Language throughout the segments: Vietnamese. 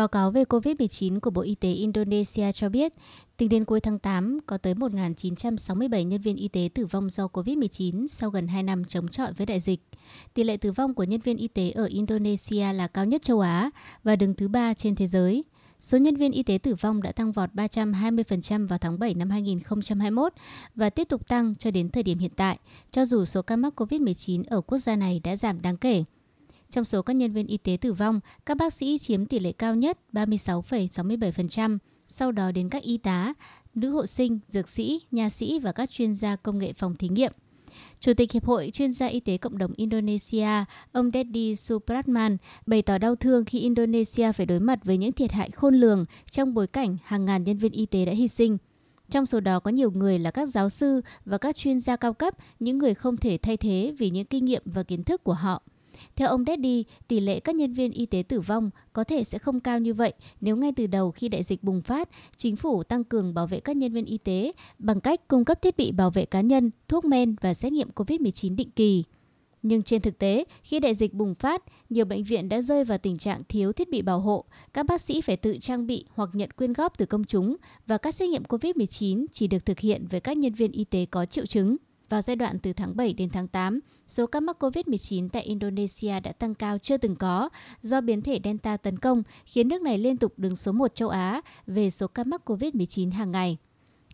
Báo cáo về COVID-19 của Bộ Y tế Indonesia cho biết, tính đến cuối tháng 8, có tới 1.967 nhân viên y tế tử vong do COVID-19 sau gần 2 năm chống chọi với đại dịch. Tỷ lệ tử vong của nhân viên y tế ở Indonesia là cao nhất châu Á và đứng thứ ba trên thế giới. Số nhân viên y tế tử vong đã tăng vọt 320% vào tháng 7 năm 2021 và tiếp tục tăng cho đến thời điểm hiện tại, cho dù số ca mắc COVID-19 ở quốc gia này đã giảm đáng kể. Trong số các nhân viên y tế tử vong, các bác sĩ chiếm tỷ lệ cao nhất 36,67%, sau đó đến các y tá, nữ hộ sinh, dược sĩ, nha sĩ và các chuyên gia công nghệ phòng thí nghiệm. Chủ tịch Hiệp hội Chuyên gia Y tế Cộng đồng Indonesia, ông Deddy Supratman, bày tỏ đau thương khi Indonesia phải đối mặt với những thiệt hại khôn lường trong bối cảnh hàng ngàn nhân viên y tế đã hy sinh. Trong số đó có nhiều người là các giáo sư và các chuyên gia cao cấp, những người không thể thay thế vì những kinh nghiệm và kiến thức của họ. Theo ông Deddy, tỷ lệ các nhân viên y tế tử vong có thể sẽ không cao như vậy nếu ngay từ đầu khi đại dịch bùng phát, chính phủ tăng cường bảo vệ các nhân viên y tế bằng cách cung cấp thiết bị bảo vệ cá nhân, thuốc men và xét nghiệm COVID-19 định kỳ. Nhưng trên thực tế, khi đại dịch bùng phát, nhiều bệnh viện đã rơi vào tình trạng thiếu thiết bị bảo hộ, các bác sĩ phải tự trang bị hoặc nhận quyên góp từ công chúng và các xét nghiệm COVID-19 chỉ được thực hiện với các nhân viên y tế có triệu chứng. Vào giai đoạn từ tháng 7 đến tháng 8, số ca mắc COVID-19 tại Indonesia đã tăng cao chưa từng có do biến thể Delta tấn công, khiến nước này liên tục đứng số 1 châu Á về số ca mắc COVID-19 hàng ngày.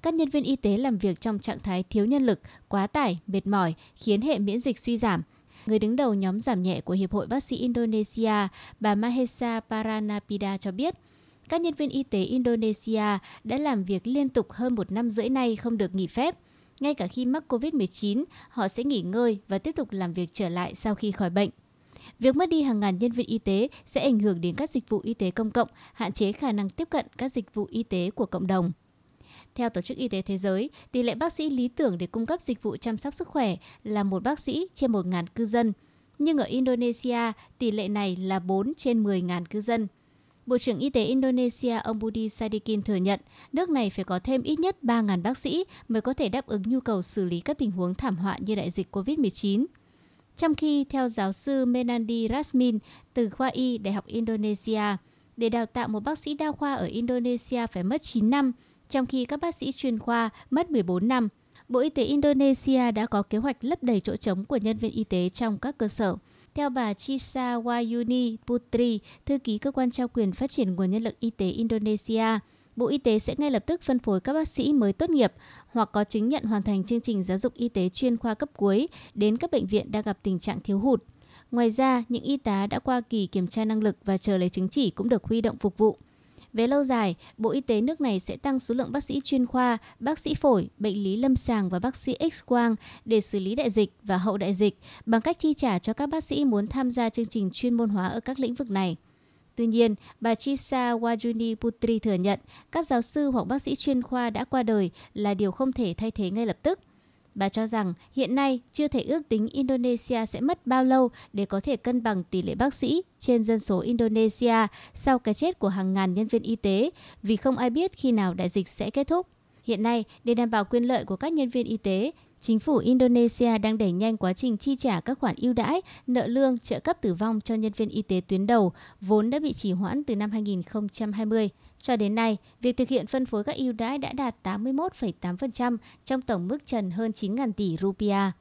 Các nhân viên y tế làm việc trong trạng thái thiếu nhân lực, quá tải, mệt mỏi, khiến hệ miễn dịch suy giảm. Người đứng đầu nhóm giảm nhẹ của Hiệp hội Bác sĩ Indonesia, bà Mahesa Paranapida cho biết, các nhân viên y tế Indonesia đã làm việc liên tục hơn một năm rưỡi nay không được nghỉ phép. Ngay cả khi mắc COVID-19, họ sẽ nghỉ ngơi và tiếp tục làm việc trở lại sau khi khỏi bệnh. Việc mất đi hàng ngàn nhân viên y tế sẽ ảnh hưởng đến các dịch vụ y tế công cộng, hạn chế khả năng tiếp cận các dịch vụ y tế của cộng đồng. Theo Tổ chức Y tế Thế giới, tỷ lệ bác sĩ lý tưởng để cung cấp dịch vụ chăm sóc sức khỏe là một bác sĩ trên 1.000 cư dân. Nhưng ở Indonesia, tỷ lệ này là 4 trên 10.000 cư dân. Bộ trưởng Y tế Indonesia ông Budi Sadikin thừa nhận nước này phải có thêm ít nhất 3.000 bác sĩ mới có thể đáp ứng nhu cầu xử lý các tình huống thảm họa như đại dịch COVID-19. Trong khi, theo giáo sư Menandi Rasmin từ khoa Y Đại học Indonesia, để đào tạo một bác sĩ đa khoa ở Indonesia phải mất 9 năm, trong khi các bác sĩ chuyên khoa mất 14 năm. Bộ Y tế Indonesia đã có kế hoạch lấp đầy chỗ trống của nhân viên y tế trong các cơ sở. Theo bà Chisa Wayuni Putri, thư ký cơ quan trao quyền phát triển nguồn nhân lực y tế Indonesia, Bộ Y tế sẽ ngay lập tức phân phối các bác sĩ mới tốt nghiệp hoặc có chứng nhận hoàn thành chương trình giáo dục y tế chuyên khoa cấp cuối đến các bệnh viện đang gặp tình trạng thiếu hụt. Ngoài ra, những y tá đã qua kỳ kiểm tra năng lực và chờ lấy chứng chỉ cũng được huy động phục vụ. Về lâu dài, Bộ Y tế nước này sẽ tăng số lượng bác sĩ chuyên khoa, bác sĩ phổi, bệnh lý lâm sàng và bác sĩ X-quang để xử lý đại dịch và hậu đại dịch bằng cách chi trả cho các bác sĩ muốn tham gia chương trình chuyên môn hóa ở các lĩnh vực này. Tuy nhiên, bà Chisa Wajuni Putri thừa nhận các giáo sư hoặc bác sĩ chuyên khoa đã qua đời là điều không thể thay thế ngay lập tức. Bà cho rằng hiện nay chưa thể ước tính Indonesia sẽ mất bao lâu để có thể cân bằng tỷ lệ bác sĩ trên dân số Indonesia sau cái chết của hàng ngàn nhân viên y tế vì không ai biết khi nào đại dịch sẽ kết thúc. Hiện nay, để đảm bảo quyền lợi của các nhân viên y tế, Chính phủ Indonesia đang đẩy nhanh quá trình chi trả các khoản ưu đãi, nợ lương, trợ cấp tử vong cho nhân viên y tế tuyến đầu, vốn đã bị trì hoãn từ năm 2020. Cho đến nay, việc thực hiện phân phối các ưu đãi đã đạt 81,8% trong tổng mức trần hơn 9.000 tỷ rupiah.